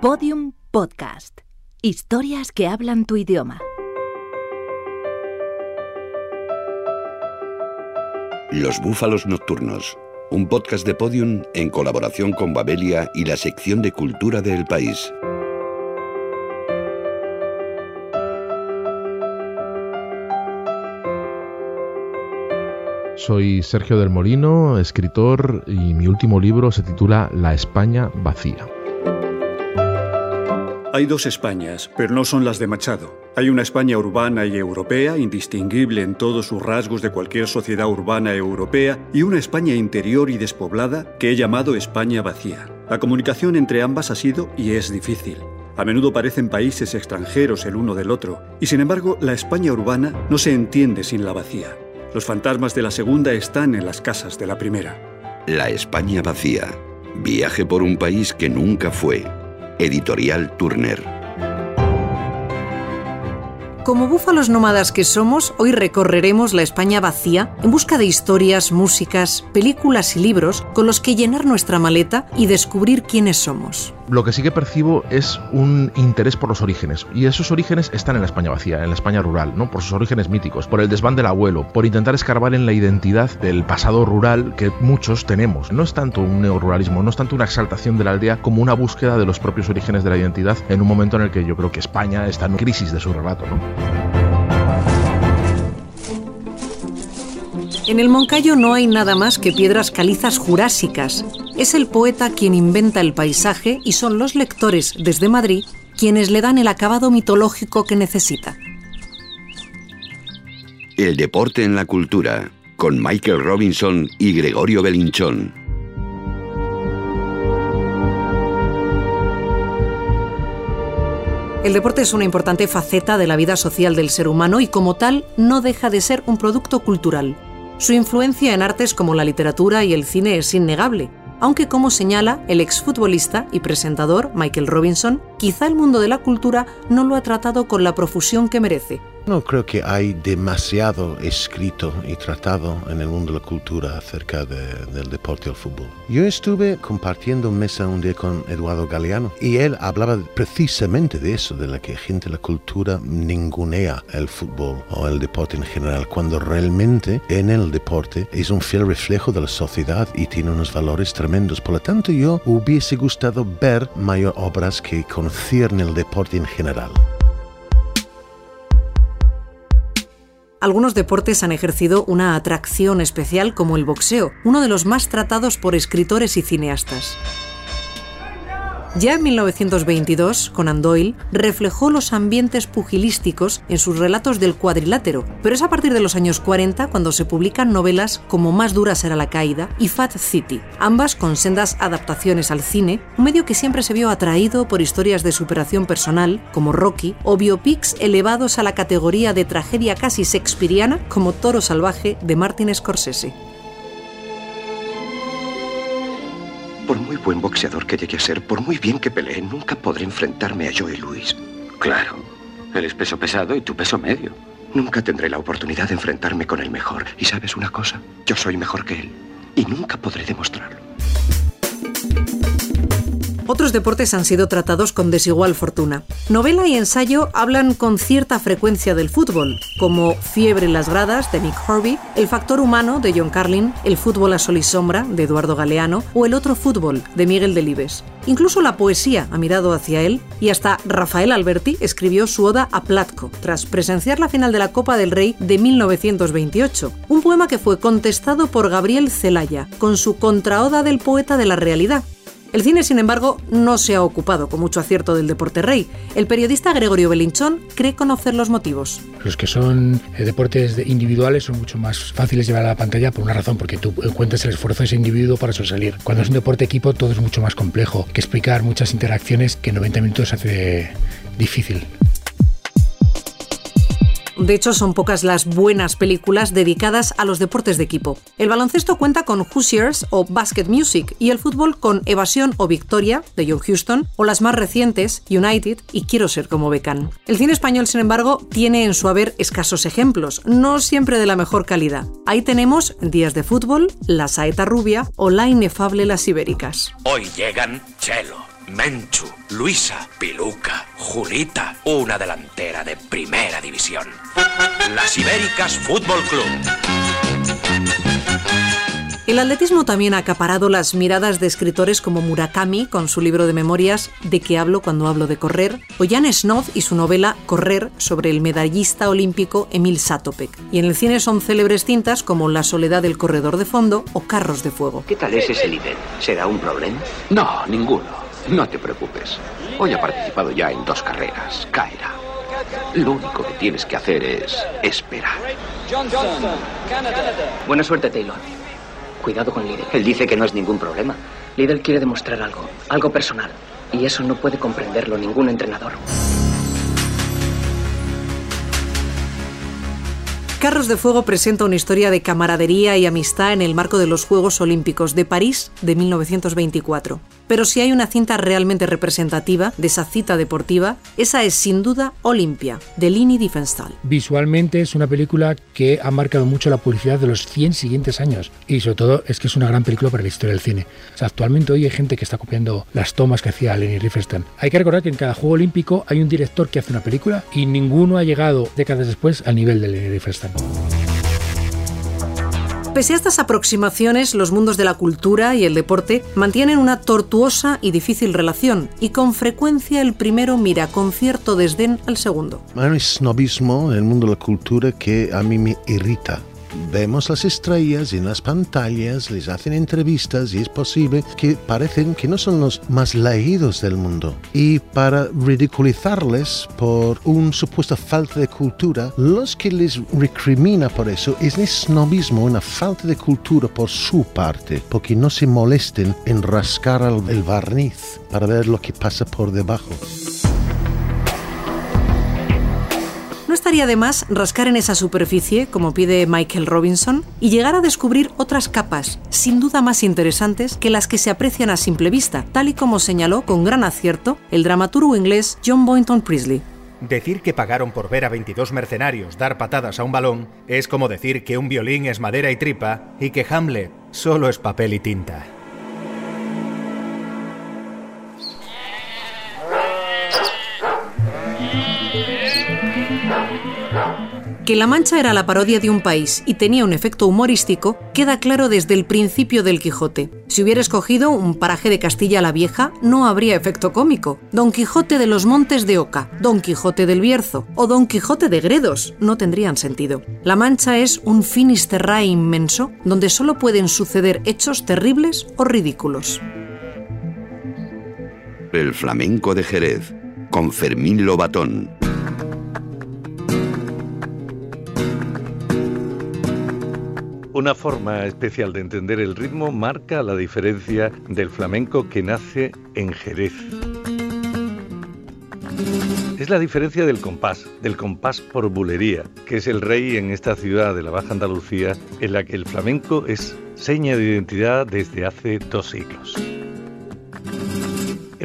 Podium Podcast. Historias que hablan tu idioma. Los Búfalos Nocturnos, un podcast de Podium en colaboración con Babelia y la sección de cultura del país. Soy Sergio del Molino, escritor, y mi último libro se titula La España vacía. Hay dos Españas, pero no son las de Machado. Hay una España urbana y europea, indistinguible en todos sus rasgos de cualquier sociedad urbana europea, y una España interior y despoblada que he llamado España vacía. La comunicación entre ambas ha sido y es difícil. A menudo parecen países extranjeros el uno del otro, y sin embargo la España urbana no se entiende sin la vacía. Los fantasmas de la segunda están en las casas de la primera. La España vacía. Viaje por un país que nunca fue. Editorial Turner. Como búfalos nómadas que somos, hoy recorreremos la España vacía en busca de historias, músicas, películas y libros con los que llenar nuestra maleta y descubrir quiénes somos lo que sí que percibo es un interés por los orígenes. Y esos orígenes están en la España vacía, en la España rural, ¿no? Por sus orígenes míticos, por el desván del abuelo, por intentar escarbar en la identidad del pasado rural que muchos tenemos. No es tanto un neoruralismo, no es tanto una exaltación de la aldea como una búsqueda de los propios orígenes de la identidad en un momento en el que yo creo que España está en crisis de su relato, ¿no? En el Moncayo no hay nada más que piedras calizas jurásicas. Es el poeta quien inventa el paisaje y son los lectores desde Madrid quienes le dan el acabado mitológico que necesita. El deporte en la cultura, con Michael Robinson y Gregorio Belinchón. El deporte es una importante faceta de la vida social del ser humano y como tal no deja de ser un producto cultural. Su influencia en artes como la literatura y el cine es innegable, aunque como señala el exfutbolista y presentador Michael Robinson, quizá el mundo de la cultura no lo ha tratado con la profusión que merece. No creo que hay demasiado escrito y tratado en el mundo de la cultura acerca del deporte y el fútbol. Yo estuve compartiendo mesa un día con Eduardo Galeano y él hablaba precisamente de eso, de la que gente de la cultura ningunea el fútbol o el deporte en general, cuando realmente en el deporte es un fiel reflejo de la sociedad y tiene unos valores tremendos. Por lo tanto, yo hubiese gustado ver mayor obras que conocieran el deporte en general. Algunos deportes han ejercido una atracción especial como el boxeo, uno de los más tratados por escritores y cineastas. Ya en 1922, Conan Doyle reflejó los ambientes pugilísticos en sus relatos del cuadrilátero, pero es a partir de los años 40 cuando se publican novelas como Más dura será la caída y Fat City, ambas con sendas adaptaciones al cine, un medio que siempre se vio atraído por historias de superación personal, como Rocky, o biopics elevados a la categoría de tragedia casi shakespeariana, como Toro Salvaje de Martin Scorsese. Muy buen boxeador que llegue a ser, por muy bien que pelee, nunca podré enfrentarme a Joey Luis. Claro. Él es peso pesado y tu peso medio. Nunca tendré la oportunidad de enfrentarme con el mejor. Y sabes una cosa, yo soy mejor que él. Y nunca podré demostrarlo. Otros deportes han sido tratados con desigual fortuna. Novela y ensayo hablan con cierta frecuencia del fútbol, como Fiebre en las gradas de Nick Horby, El factor humano de John Carlin, El fútbol a sol y sombra de Eduardo Galeano o El otro fútbol de Miguel Delibes. Incluso la poesía ha mirado hacia él y hasta Rafael Alberti escribió su oda a Platko tras presenciar la final de la Copa del Rey de 1928, un poema que fue contestado por Gabriel Celaya con su contraoda del poeta de la realidad, el cine, sin embargo, no se ha ocupado con mucho acierto del deporte rey. El periodista Gregorio Belinchón cree conocer los motivos. Los que son eh, deportes individuales son mucho más fáciles de llevar a la pantalla por una razón, porque tú encuentras el esfuerzo de ese individuo para sobresalir. Cuando es un deporte equipo todo es mucho más complejo, que explicar muchas interacciones que en 90 minutos hace difícil. De hecho, son pocas las buenas películas dedicadas a los deportes de equipo. El baloncesto cuenta con Hoosiers o Basket Music y el fútbol con Evasión o Victoria de John Houston o las más recientes United y Quiero ser como Beckham. El cine español, sin embargo, tiene en su haber escasos ejemplos, no siempre de la mejor calidad. Ahí tenemos Días de fútbol, La saeta rubia o La inefable Las Ibéricas. Hoy llegan Chelo, Menchu, Luisa, Piluca, Julita, una delantera de primera división. Las Ibéricas Fútbol Club. El atletismo también ha acaparado las miradas de escritores como Murakami con su libro de memorias De qué hablo cuando hablo de correr, o Jan Snow y su novela Correr sobre el medallista olímpico Emil Satopek. Y en el cine son célebres cintas como La soledad del corredor de fondo o Carros de fuego. ¿Qué tal es ese líder? ¿Será un problema? No, ninguno. No te preocupes. Hoy ha participado ya en dos carreras. Caerá. Lo único que tienes que hacer es esperar. Buena suerte, Taylor. Cuidado con Lidl. Él dice que no es ningún problema. Lidl quiere demostrar algo, algo personal. Y eso no puede comprenderlo ningún entrenador. Carros de Fuego presenta una historia de camaradería y amistad en el marco de los Juegos Olímpicos de París de 1924. Pero si hay una cinta realmente representativa de esa cita deportiva, esa es sin duda Olimpia, de Lini Diefenstahl. Visualmente es una película que ha marcado mucho la publicidad de los 100 siguientes años y sobre todo es que es una gran película para la historia del cine. O sea, actualmente hoy hay gente que está copiando las tomas que hacía Leni Riefenstahl. Hay que recordar que en cada Juego Olímpico hay un director que hace una película y ninguno ha llegado décadas después al nivel de Leni Riefenstahl. Pese a estas aproximaciones, los mundos de la cultura y el deporte mantienen una tortuosa y difícil relación, y con frecuencia el primero mira con cierto desdén al segundo. Hay un snobismo en el mundo de la cultura que a mí me irrita. Vemos las estrellas en las pantallas, les hacen entrevistas y es posible que parecen que no son los más leídos del mundo. Y para ridiculizarles por un supuesta falta de cultura, los que les recrimina por eso es el snobismo, una falta de cultura por su parte, porque no se molesten en rascar el barniz para ver lo que pasa por debajo. Estaría de más rascar en esa superficie, como pide Michael Robinson, y llegar a descubrir otras capas, sin duda más interesantes que las que se aprecian a simple vista, tal y como señaló con gran acierto el dramaturgo inglés John Boynton Priestley. Decir que pagaron por ver a 22 mercenarios dar patadas a un balón es como decir que un violín es madera y tripa y que Hamlet solo es papel y tinta. Que La Mancha era la parodia de un país y tenía un efecto humorístico queda claro desde el principio del Quijote. Si hubiera escogido un paraje de Castilla la Vieja, no habría efecto cómico. Don Quijote de los Montes de Oca, Don Quijote del Bierzo o Don Quijote de Gredos no tendrían sentido. La Mancha es un finisterrae inmenso donde solo pueden suceder hechos terribles o ridículos. El flamenco de Jerez, con Fermín Lobatón. Una forma especial de entender el ritmo marca la diferencia del flamenco que nace en Jerez. Es la diferencia del compás, del compás por bulería, que es el rey en esta ciudad de la Baja Andalucía, en la que el flamenco es seña de identidad desde hace dos siglos.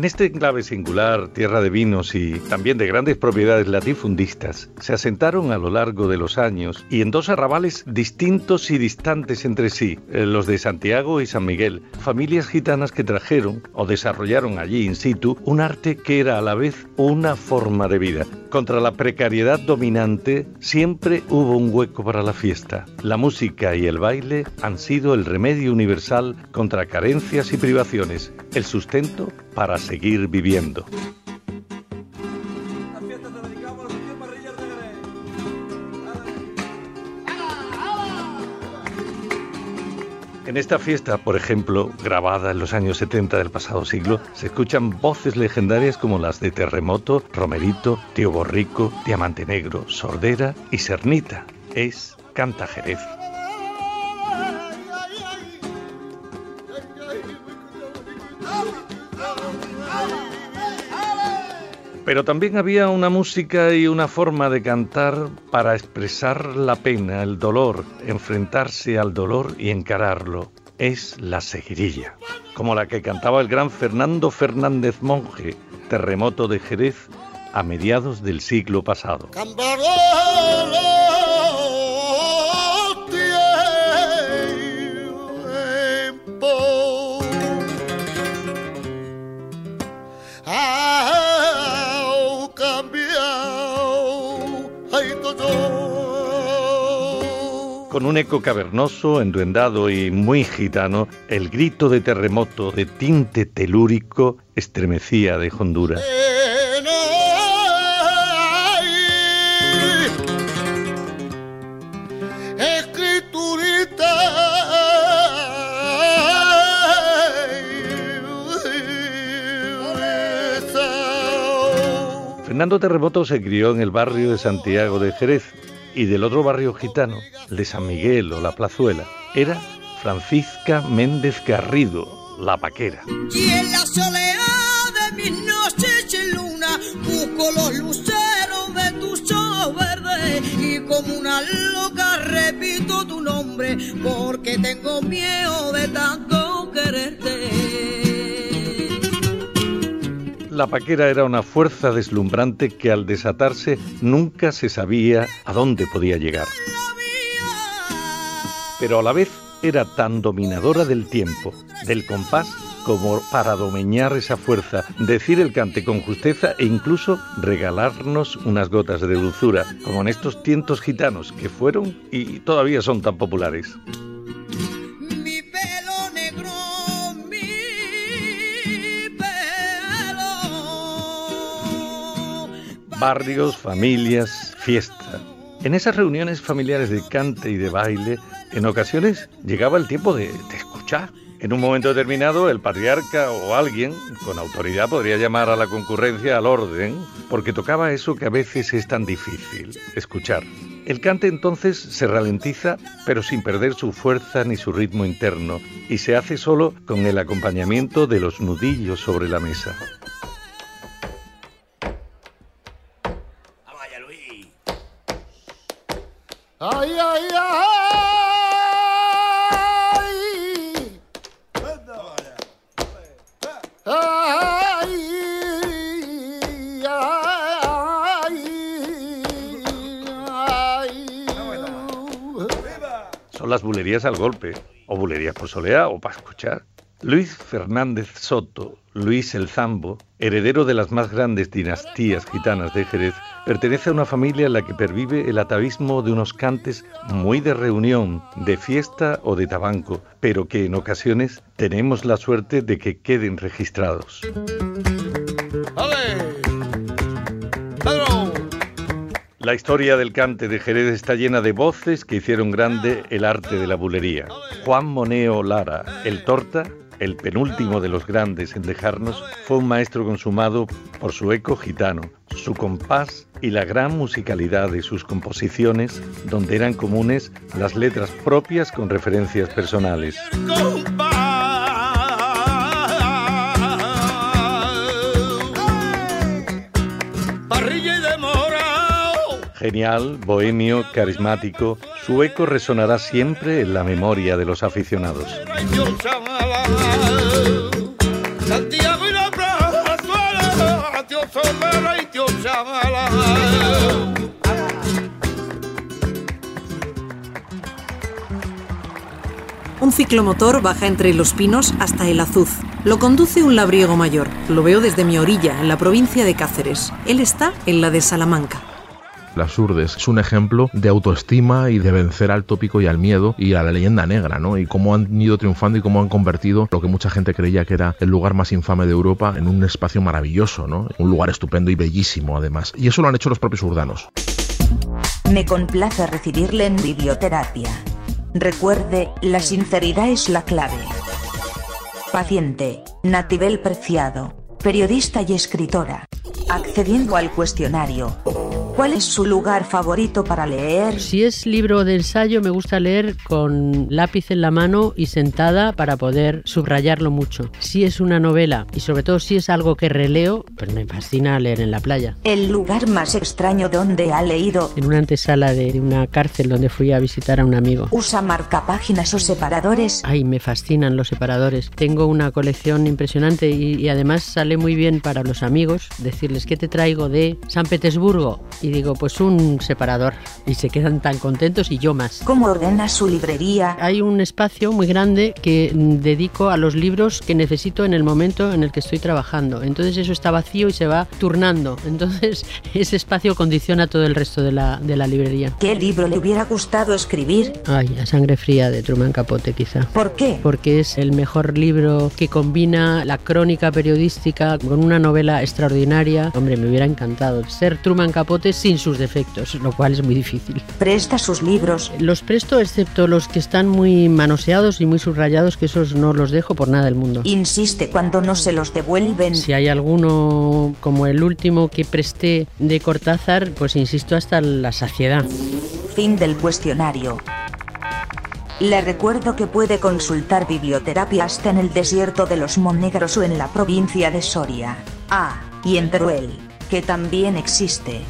En este enclave singular, tierra de vinos y también de grandes propiedades latifundistas, se asentaron a lo largo de los años y en dos arrabales distintos y distantes entre sí, eh, los de Santiago y San Miguel, familias gitanas que trajeron o desarrollaron allí in situ un arte que era a la vez una forma de vida. Contra la precariedad dominante siempre hubo un hueco para la fiesta. La música y el baile han sido el remedio universal contra carencias y privaciones, el sustento para seguir viviendo. En esta fiesta, por ejemplo, grabada en los años 70 del pasado siglo, se escuchan voces legendarias como las de Terremoto, Romerito, Tío Borrico, Diamante Negro, Sordera y Cernita. Es Canta Pero también había una música y una forma de cantar para expresar la pena, el dolor, enfrentarse al dolor y encararlo. Es la seguirilla, como la que cantaba el gran Fernando Fernández Monje, terremoto de Jerez, a mediados del siglo pasado. Con un eco cavernoso, enduendado y muy gitano, el grito de terremoto de tinte telúrico estremecía de Honduras. Fernando Terremoto se crió en el barrio de Santiago de Jerez y del otro barrio gitano, de San Miguel o La Plazuela, era Francisca Méndez Garrido, la paquera. Y en la soledad de mis noches y luna busco los luceros de tus ojos verdes y como una loca repito tu nombre porque tengo miedo de tanto quererte. La paquera era una fuerza deslumbrante que al desatarse nunca se sabía a dónde podía llegar. Pero a la vez era tan dominadora del tiempo, del compás, como para domeñar esa fuerza, decir el cante con justeza e incluso regalarnos unas gotas de dulzura, como en estos tientos gitanos que fueron y todavía son tan populares. Barrios, familias, fiesta. En esas reuniones familiares de cante y de baile, en ocasiones llegaba el tiempo de, escuchar. En un momento determinado, el patriarca o alguien con autoridad podría llamar a la concurrencia al orden, porque tocaba eso que a veces es tan difícil, escuchar. El cante entonces se ralentiza, pero sin perder su fuerza ni su ritmo interno, y se hace solo con el acompañamiento de los nudillos sobre la mesa. Las bulerías al golpe, o bulerías por soleá o para escuchar. Luis Fernández Soto, Luis el Zambo, heredero de las más grandes dinastías gitanas de Jerez, pertenece a una familia en la que pervive el atavismo de unos cantes muy de reunión, de fiesta o de tabanco, pero que en ocasiones tenemos la suerte de que queden registrados. La historia del cante de Jerez está llena de voces que hicieron grande el arte de la bulería. Juan Moneo Lara, el torta, el penúltimo de los grandes en dejarnos, fue un maestro consumado por su eco gitano, su compás y la gran musicalidad de sus composiciones, donde eran comunes las letras propias con referencias personales. Genial, bohemio, carismático, su eco resonará siempre en la memoria de los aficionados. Un ciclomotor baja entre los pinos hasta el Azuz. Lo conduce un labriego mayor. Lo veo desde mi orilla, en la provincia de Cáceres. Él está en la de Salamanca. Las Urdes es un ejemplo de autoestima y de vencer al tópico y al miedo y a la leyenda negra, ¿no? Y cómo han ido triunfando y cómo han convertido lo que mucha gente creía que era el lugar más infame de Europa en un espacio maravilloso, ¿no? Un lugar estupendo y bellísimo, además. Y eso lo han hecho los propios urdanos. Me complace recibirle en biblioterapia. Recuerde, la sinceridad es la clave. Paciente, Natibel Preciado, periodista y escritora. Accediendo al cuestionario, ¿Cuál es su lugar favorito para leer? Si es libro de ensayo, me gusta leer con lápiz en la mano y sentada para poder subrayarlo mucho. Si es una novela y sobre todo si es algo que releo, pues me fascina leer en la playa. ¿El lugar más extraño donde ha leído? En una antesala de una cárcel donde fui a visitar a un amigo. ¿Usa marcapáginas o separadores? Ay, me fascinan los separadores. Tengo una colección impresionante y, y además sale muy bien para los amigos decirles que te traigo de San Petersburgo y digo pues un separador y se quedan tan contentos y yo más. ¿Cómo ordena su librería? Hay un espacio muy grande que dedico a los libros que necesito en el momento en el que estoy trabajando. Entonces eso está vacío y se va turnando. Entonces ese espacio condiciona todo el resto de la, de la librería. ¿Qué libro le hubiera gustado escribir? Ay, A Sangre Fría de Truman Capote quizá. ¿Por qué? Porque es el mejor libro que combina la crónica periodística con una novela extraordinaria. Hombre, me hubiera encantado ser Truman Capote sin sus defectos, lo cual es muy difícil. ¿Presta sus libros? Los presto excepto los que están muy manoseados y muy subrayados, que esos no los dejo por nada del mundo. Insiste cuando no se los devuelven. Si hay alguno como el último que presté de Cortázar, pues insisto hasta la saciedad. Fin del cuestionario. Le recuerdo que puede consultar biblioterapia hasta en el desierto de los Monegros o en la provincia de Soria. Ah, y en Teruel, que también existe.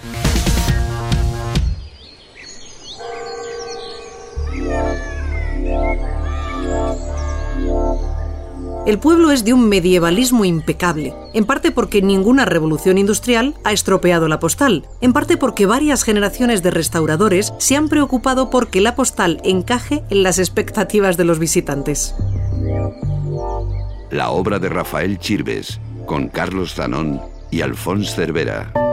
El pueblo es de un medievalismo impecable, en parte porque ninguna revolución industrial ha estropeado la postal, en parte porque varias generaciones de restauradores se han preocupado por que la postal encaje en las expectativas de los visitantes. La obra de Rafael Chirves, con Carlos Zanón y Alfons Cervera.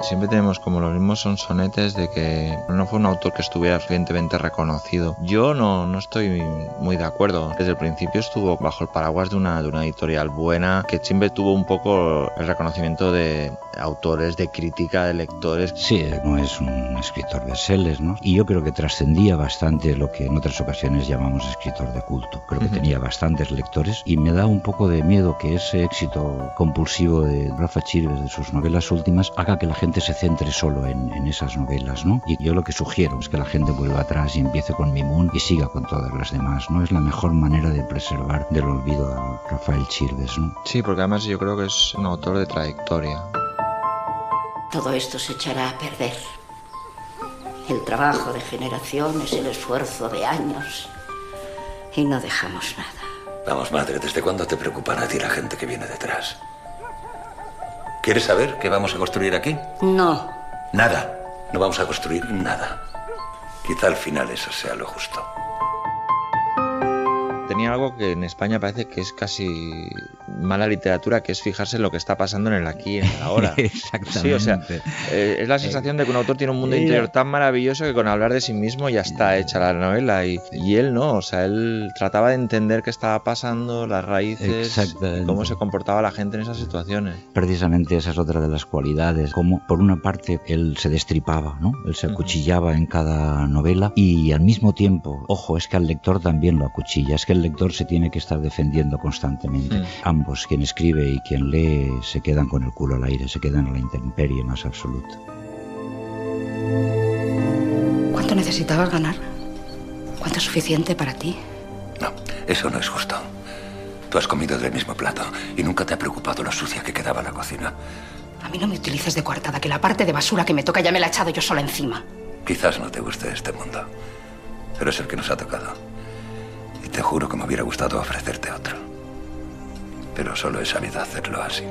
Siempre tenemos como los mismos sonsonetes de que no fue un autor que estuviera suficientemente reconocido. Yo no, no estoy muy de acuerdo. Desde el principio estuvo bajo el paraguas de una, de una editorial buena que siempre tuvo un poco el reconocimiento de autores, de crítica, de lectores. Sí, no es un escritor de sellers, ¿no? Y yo creo que trascendía bastante lo que en otras ocasiones llamamos escritor de culto. Creo que tenía bastantes lectores y me da un poco de miedo que ese éxito compulsivo de Rafa Chirves, de sus novelas últimas, haga que la gente se centre solo en, en, esas novelas, ¿no? Y yo lo que sugiero es que la gente vuelva atrás y empiece con Mimun y siga con todas las demás, ¿no? Es la mejor manera de preservar del olvido a Rafael Chirves, ¿no? Sí, porque además yo creo que es un autor de trayectoria. Todo esto se echará a perder. El trabajo de generaciones, el esfuerzo de años. Y no dejamos nada. Vamos, madre, ¿desde cuándo te preocupan a ti la gente que viene detrás? ¿Quieres saber qué vamos a construir aquí? No. Nada. No vamos a construir nada. Quizá al final eso sea lo justo. Tenía algo que en España parece que es casi mala literatura, que es fijarse en lo que está pasando en el aquí y en el ahora. Exactamente. Sí, o sea, eh, es la sensación de que un autor tiene un mundo interior tan maravilloso que con hablar de sí mismo ya está hecha la novela. Y, y él no, o sea, él trataba de entender qué estaba pasando, las raíces, cómo se comportaba la gente en esas situaciones. Precisamente esa es otra de las cualidades, como por una parte él se destripaba, ¿no? Él se acuchillaba en cada novela y al mismo tiempo, ojo, es que al lector también lo acuchilla, es que el lector se tiene que estar defendiendo constantemente. Mm. Ambos, quien escribe y quien lee, se quedan con el culo al aire, se quedan a la intemperie más absoluta. ¿Cuánto necesitabas ganar? ¿Cuánto es suficiente para ti? No, eso no es justo. Tú has comido del mismo plato y nunca te ha preocupado lo sucia que quedaba la cocina. A mí no me utilices de coartada, que la parte de basura que me toca ya me la he echado yo sola encima. Quizás no te guste este mundo, pero es el que nos ha tocado. Te juro que me hubiera gustado ofrecerte otro. Pero solo he sabido hacerlo así.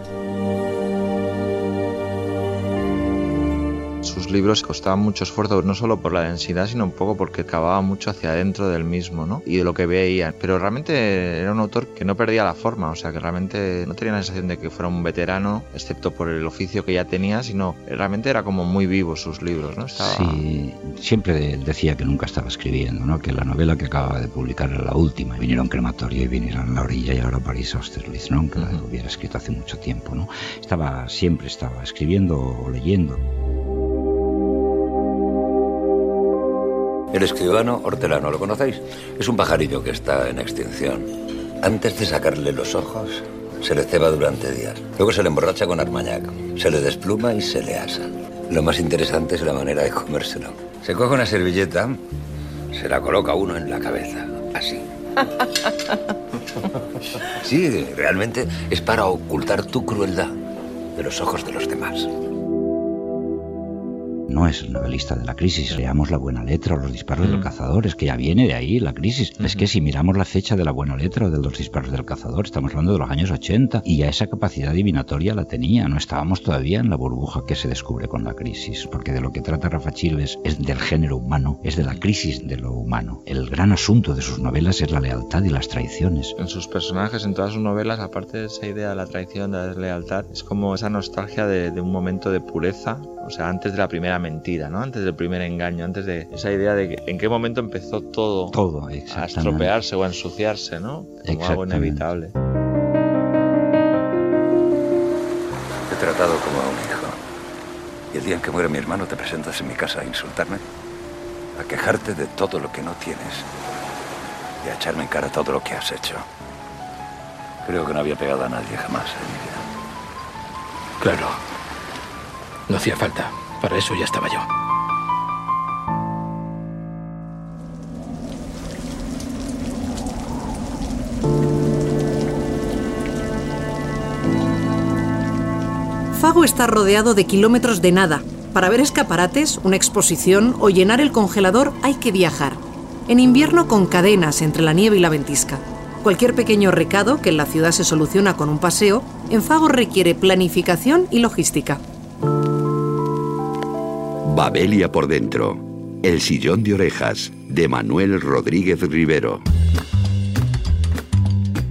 Sus libros costaban mucho esfuerzo, no solo por la densidad, sino un poco porque cavaba mucho hacia adentro del mismo, ¿no? Y de lo que veía. Pero realmente era un autor que no perdía la forma, o sea, que realmente no tenía la sensación de que fuera un veterano, excepto por el oficio que ya tenía, sino realmente era como muy vivo sus libros, ¿no? Estaba... Sí, siempre decía que nunca estaba escribiendo, ¿no? Que la novela que acababa de publicar era la última. Vinieron Crematorio y vinieron La Orilla y ahora París Austerlitz, ¿no? Aunque la hubiera escrito hace mucho tiempo, ¿no? Estaba, siempre estaba escribiendo o leyendo. El escribano hortelano, ¿lo conocéis? Es un pajarillo que está en extinción. Antes de sacarle los ojos, Se le ceba durante días. Luego se le emborracha con armañac. Se le despluma y se le asa. Lo más interesante es la manera de comérselo. Se coge una servilleta, se la coloca uno en la cabeza. Así. Sí, realmente es para ocultar tu crueldad de los ojos de los demás no es novelista de la crisis. Leamos La Buena Letra o Los Disparos del mm. Cazador, es que ya viene de ahí la crisis. Es que si miramos la fecha de La Buena Letra o de Los Disparos del Cazador, estamos hablando de los años 80 y ya esa capacidad divinatoria la tenía. No estábamos todavía en la burbuja que se descubre con la crisis, porque de lo que trata Rafa Chilves es del género humano, es de la crisis de lo humano. El gran asunto de sus novelas es la lealtad y las traiciones. En sus personajes, en todas sus novelas, aparte de esa idea de la traición, de la lealtad, es como esa nostalgia de, de un momento de pureza o sea, antes de la primera mentira, ¿no? Antes del primer engaño, antes de esa idea de que, en qué momento empezó todo, todo a estropearse o a ensuciarse, ¿no? Como algo inevitable. Te he tratado como a un hijo. Y el día en que muere mi hermano te presentas en mi casa a insultarme, a quejarte de todo lo que no tienes y a echarme en cara todo lo que has hecho. Creo que no había pegado a nadie jamás en mi vida. Claro. No hacía falta. Para eso ya estaba yo. Fago está rodeado de kilómetros de nada. Para ver escaparates, una exposición o llenar el congelador hay que viajar. En invierno con cadenas entre la nieve y la ventisca. Cualquier pequeño recado que en la ciudad se soluciona con un paseo, en Fago requiere planificación y logística. Babelia por dentro. El sillón de orejas de Manuel Rodríguez Rivero.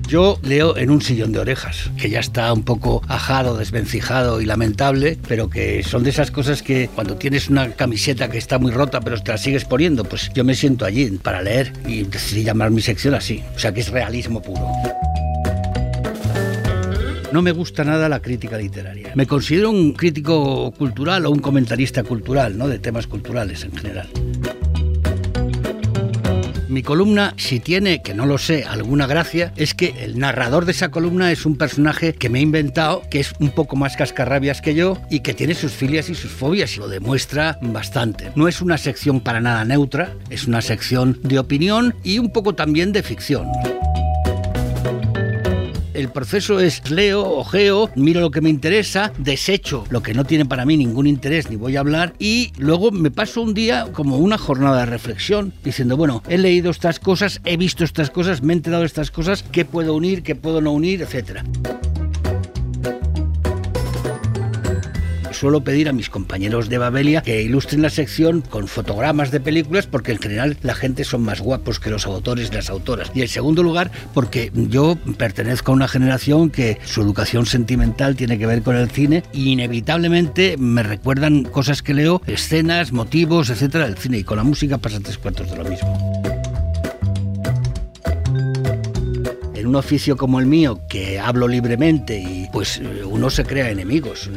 Yo leo en un sillón de orejas, que ya está un poco ajado, desvencijado y lamentable, pero que son de esas cosas que cuando tienes una camiseta que está muy rota pero te la sigues poniendo, pues yo me siento allí para leer y decidí llamar mi sección así. O sea que es realismo puro. No me gusta nada la crítica literaria. Me considero un crítico cultural o un comentarista cultural, ¿no? De temas culturales en general. Mi columna, si tiene, que no lo sé, alguna gracia, es que el narrador de esa columna es un personaje que me he inventado, que es un poco más cascarrabias que yo y que tiene sus filias y sus fobias y lo demuestra bastante. No es una sección para nada neutra, es una sección de opinión y un poco también de ficción el proceso es leo, ojeo, miro lo que me interesa, desecho lo que no tiene para mí ningún interés ni voy a hablar y luego me paso un día como una jornada de reflexión diciendo, bueno, he leído estas cosas, he visto estas cosas, me he enterado de estas cosas, qué puedo unir, qué puedo no unir, etcétera. Suelo pedir a mis compañeros de Babelia que ilustren la sección con fotogramas de películas porque en general la gente son más guapos que los autores y las autoras. Y en segundo lugar, porque yo pertenezco a una generación que su educación sentimental tiene que ver con el cine y inevitablemente me recuerdan cosas que leo, escenas, motivos, etcétera, del cine. Y con la música pasa tres cuartos de lo mismo. Un oficio como el mío, que hablo libremente y pues uno se crea enemigos.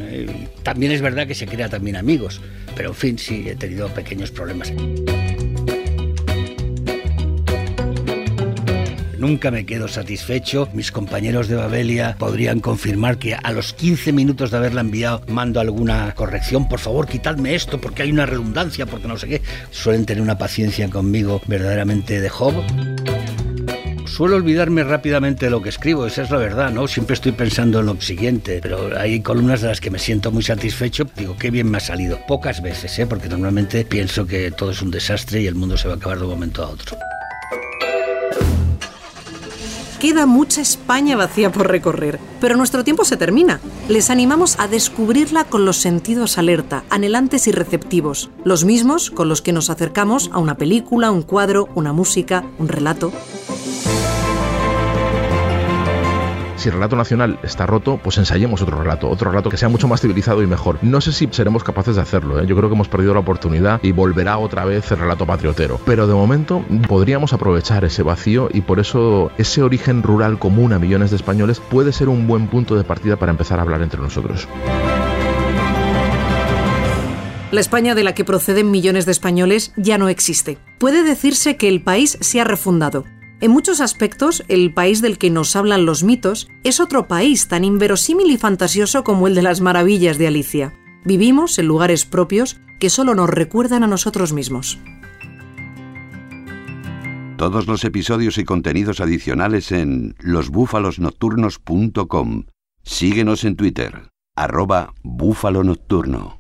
también es verdad que se crea también amigos, pero en fin, sí, he tenido pequeños problemas. Nunca me quedo satisfecho. Mis compañeros de Babelia podrían confirmar que a los 15 minutos de haberla enviado mando alguna corrección. Por favor, quitadme esto porque hay una redundancia, porque no sé qué. Suelen tener una paciencia conmigo verdaderamente de job suelo olvidarme rápidamente de lo que escribo, esa es la verdad, ¿no? Siempre estoy pensando en lo siguiente, pero hay columnas de las que me siento muy satisfecho, digo, qué bien me ha salido. Pocas veces, ¿eh? Porque normalmente pienso que todo es un desastre y el mundo se va a acabar de un momento a otro. Queda mucha España vacía por recorrer, pero nuestro tiempo se termina. Les animamos a descubrirla con los sentidos alerta, anhelantes y receptivos, los mismos con los que nos acercamos a una película, un cuadro, una música, un relato. Si el relato nacional está roto, pues ensayemos otro relato, otro relato que sea mucho más civilizado y mejor. No sé si seremos capaces de hacerlo, ¿eh? yo creo que hemos perdido la oportunidad y volverá otra vez el relato patriotero. Pero de momento podríamos aprovechar ese vacío y por eso ese origen rural común a millones de españoles puede ser un buen punto de partida para empezar a hablar entre nosotros. La España de la que proceden millones de españoles ya no existe. Puede decirse que el país se ha refundado En muchos aspectos, el país del que nos hablan los mitos es otro país tan inverosímil y fantasioso como el de las maravillas de Alicia. Vivimos en lugares propios que solo nos recuerdan a nosotros mismos. Todos los episodios y contenidos adicionales en losbúfalosnocturnos.com. Síguenos en Twitter, arroba búfalo nocturno.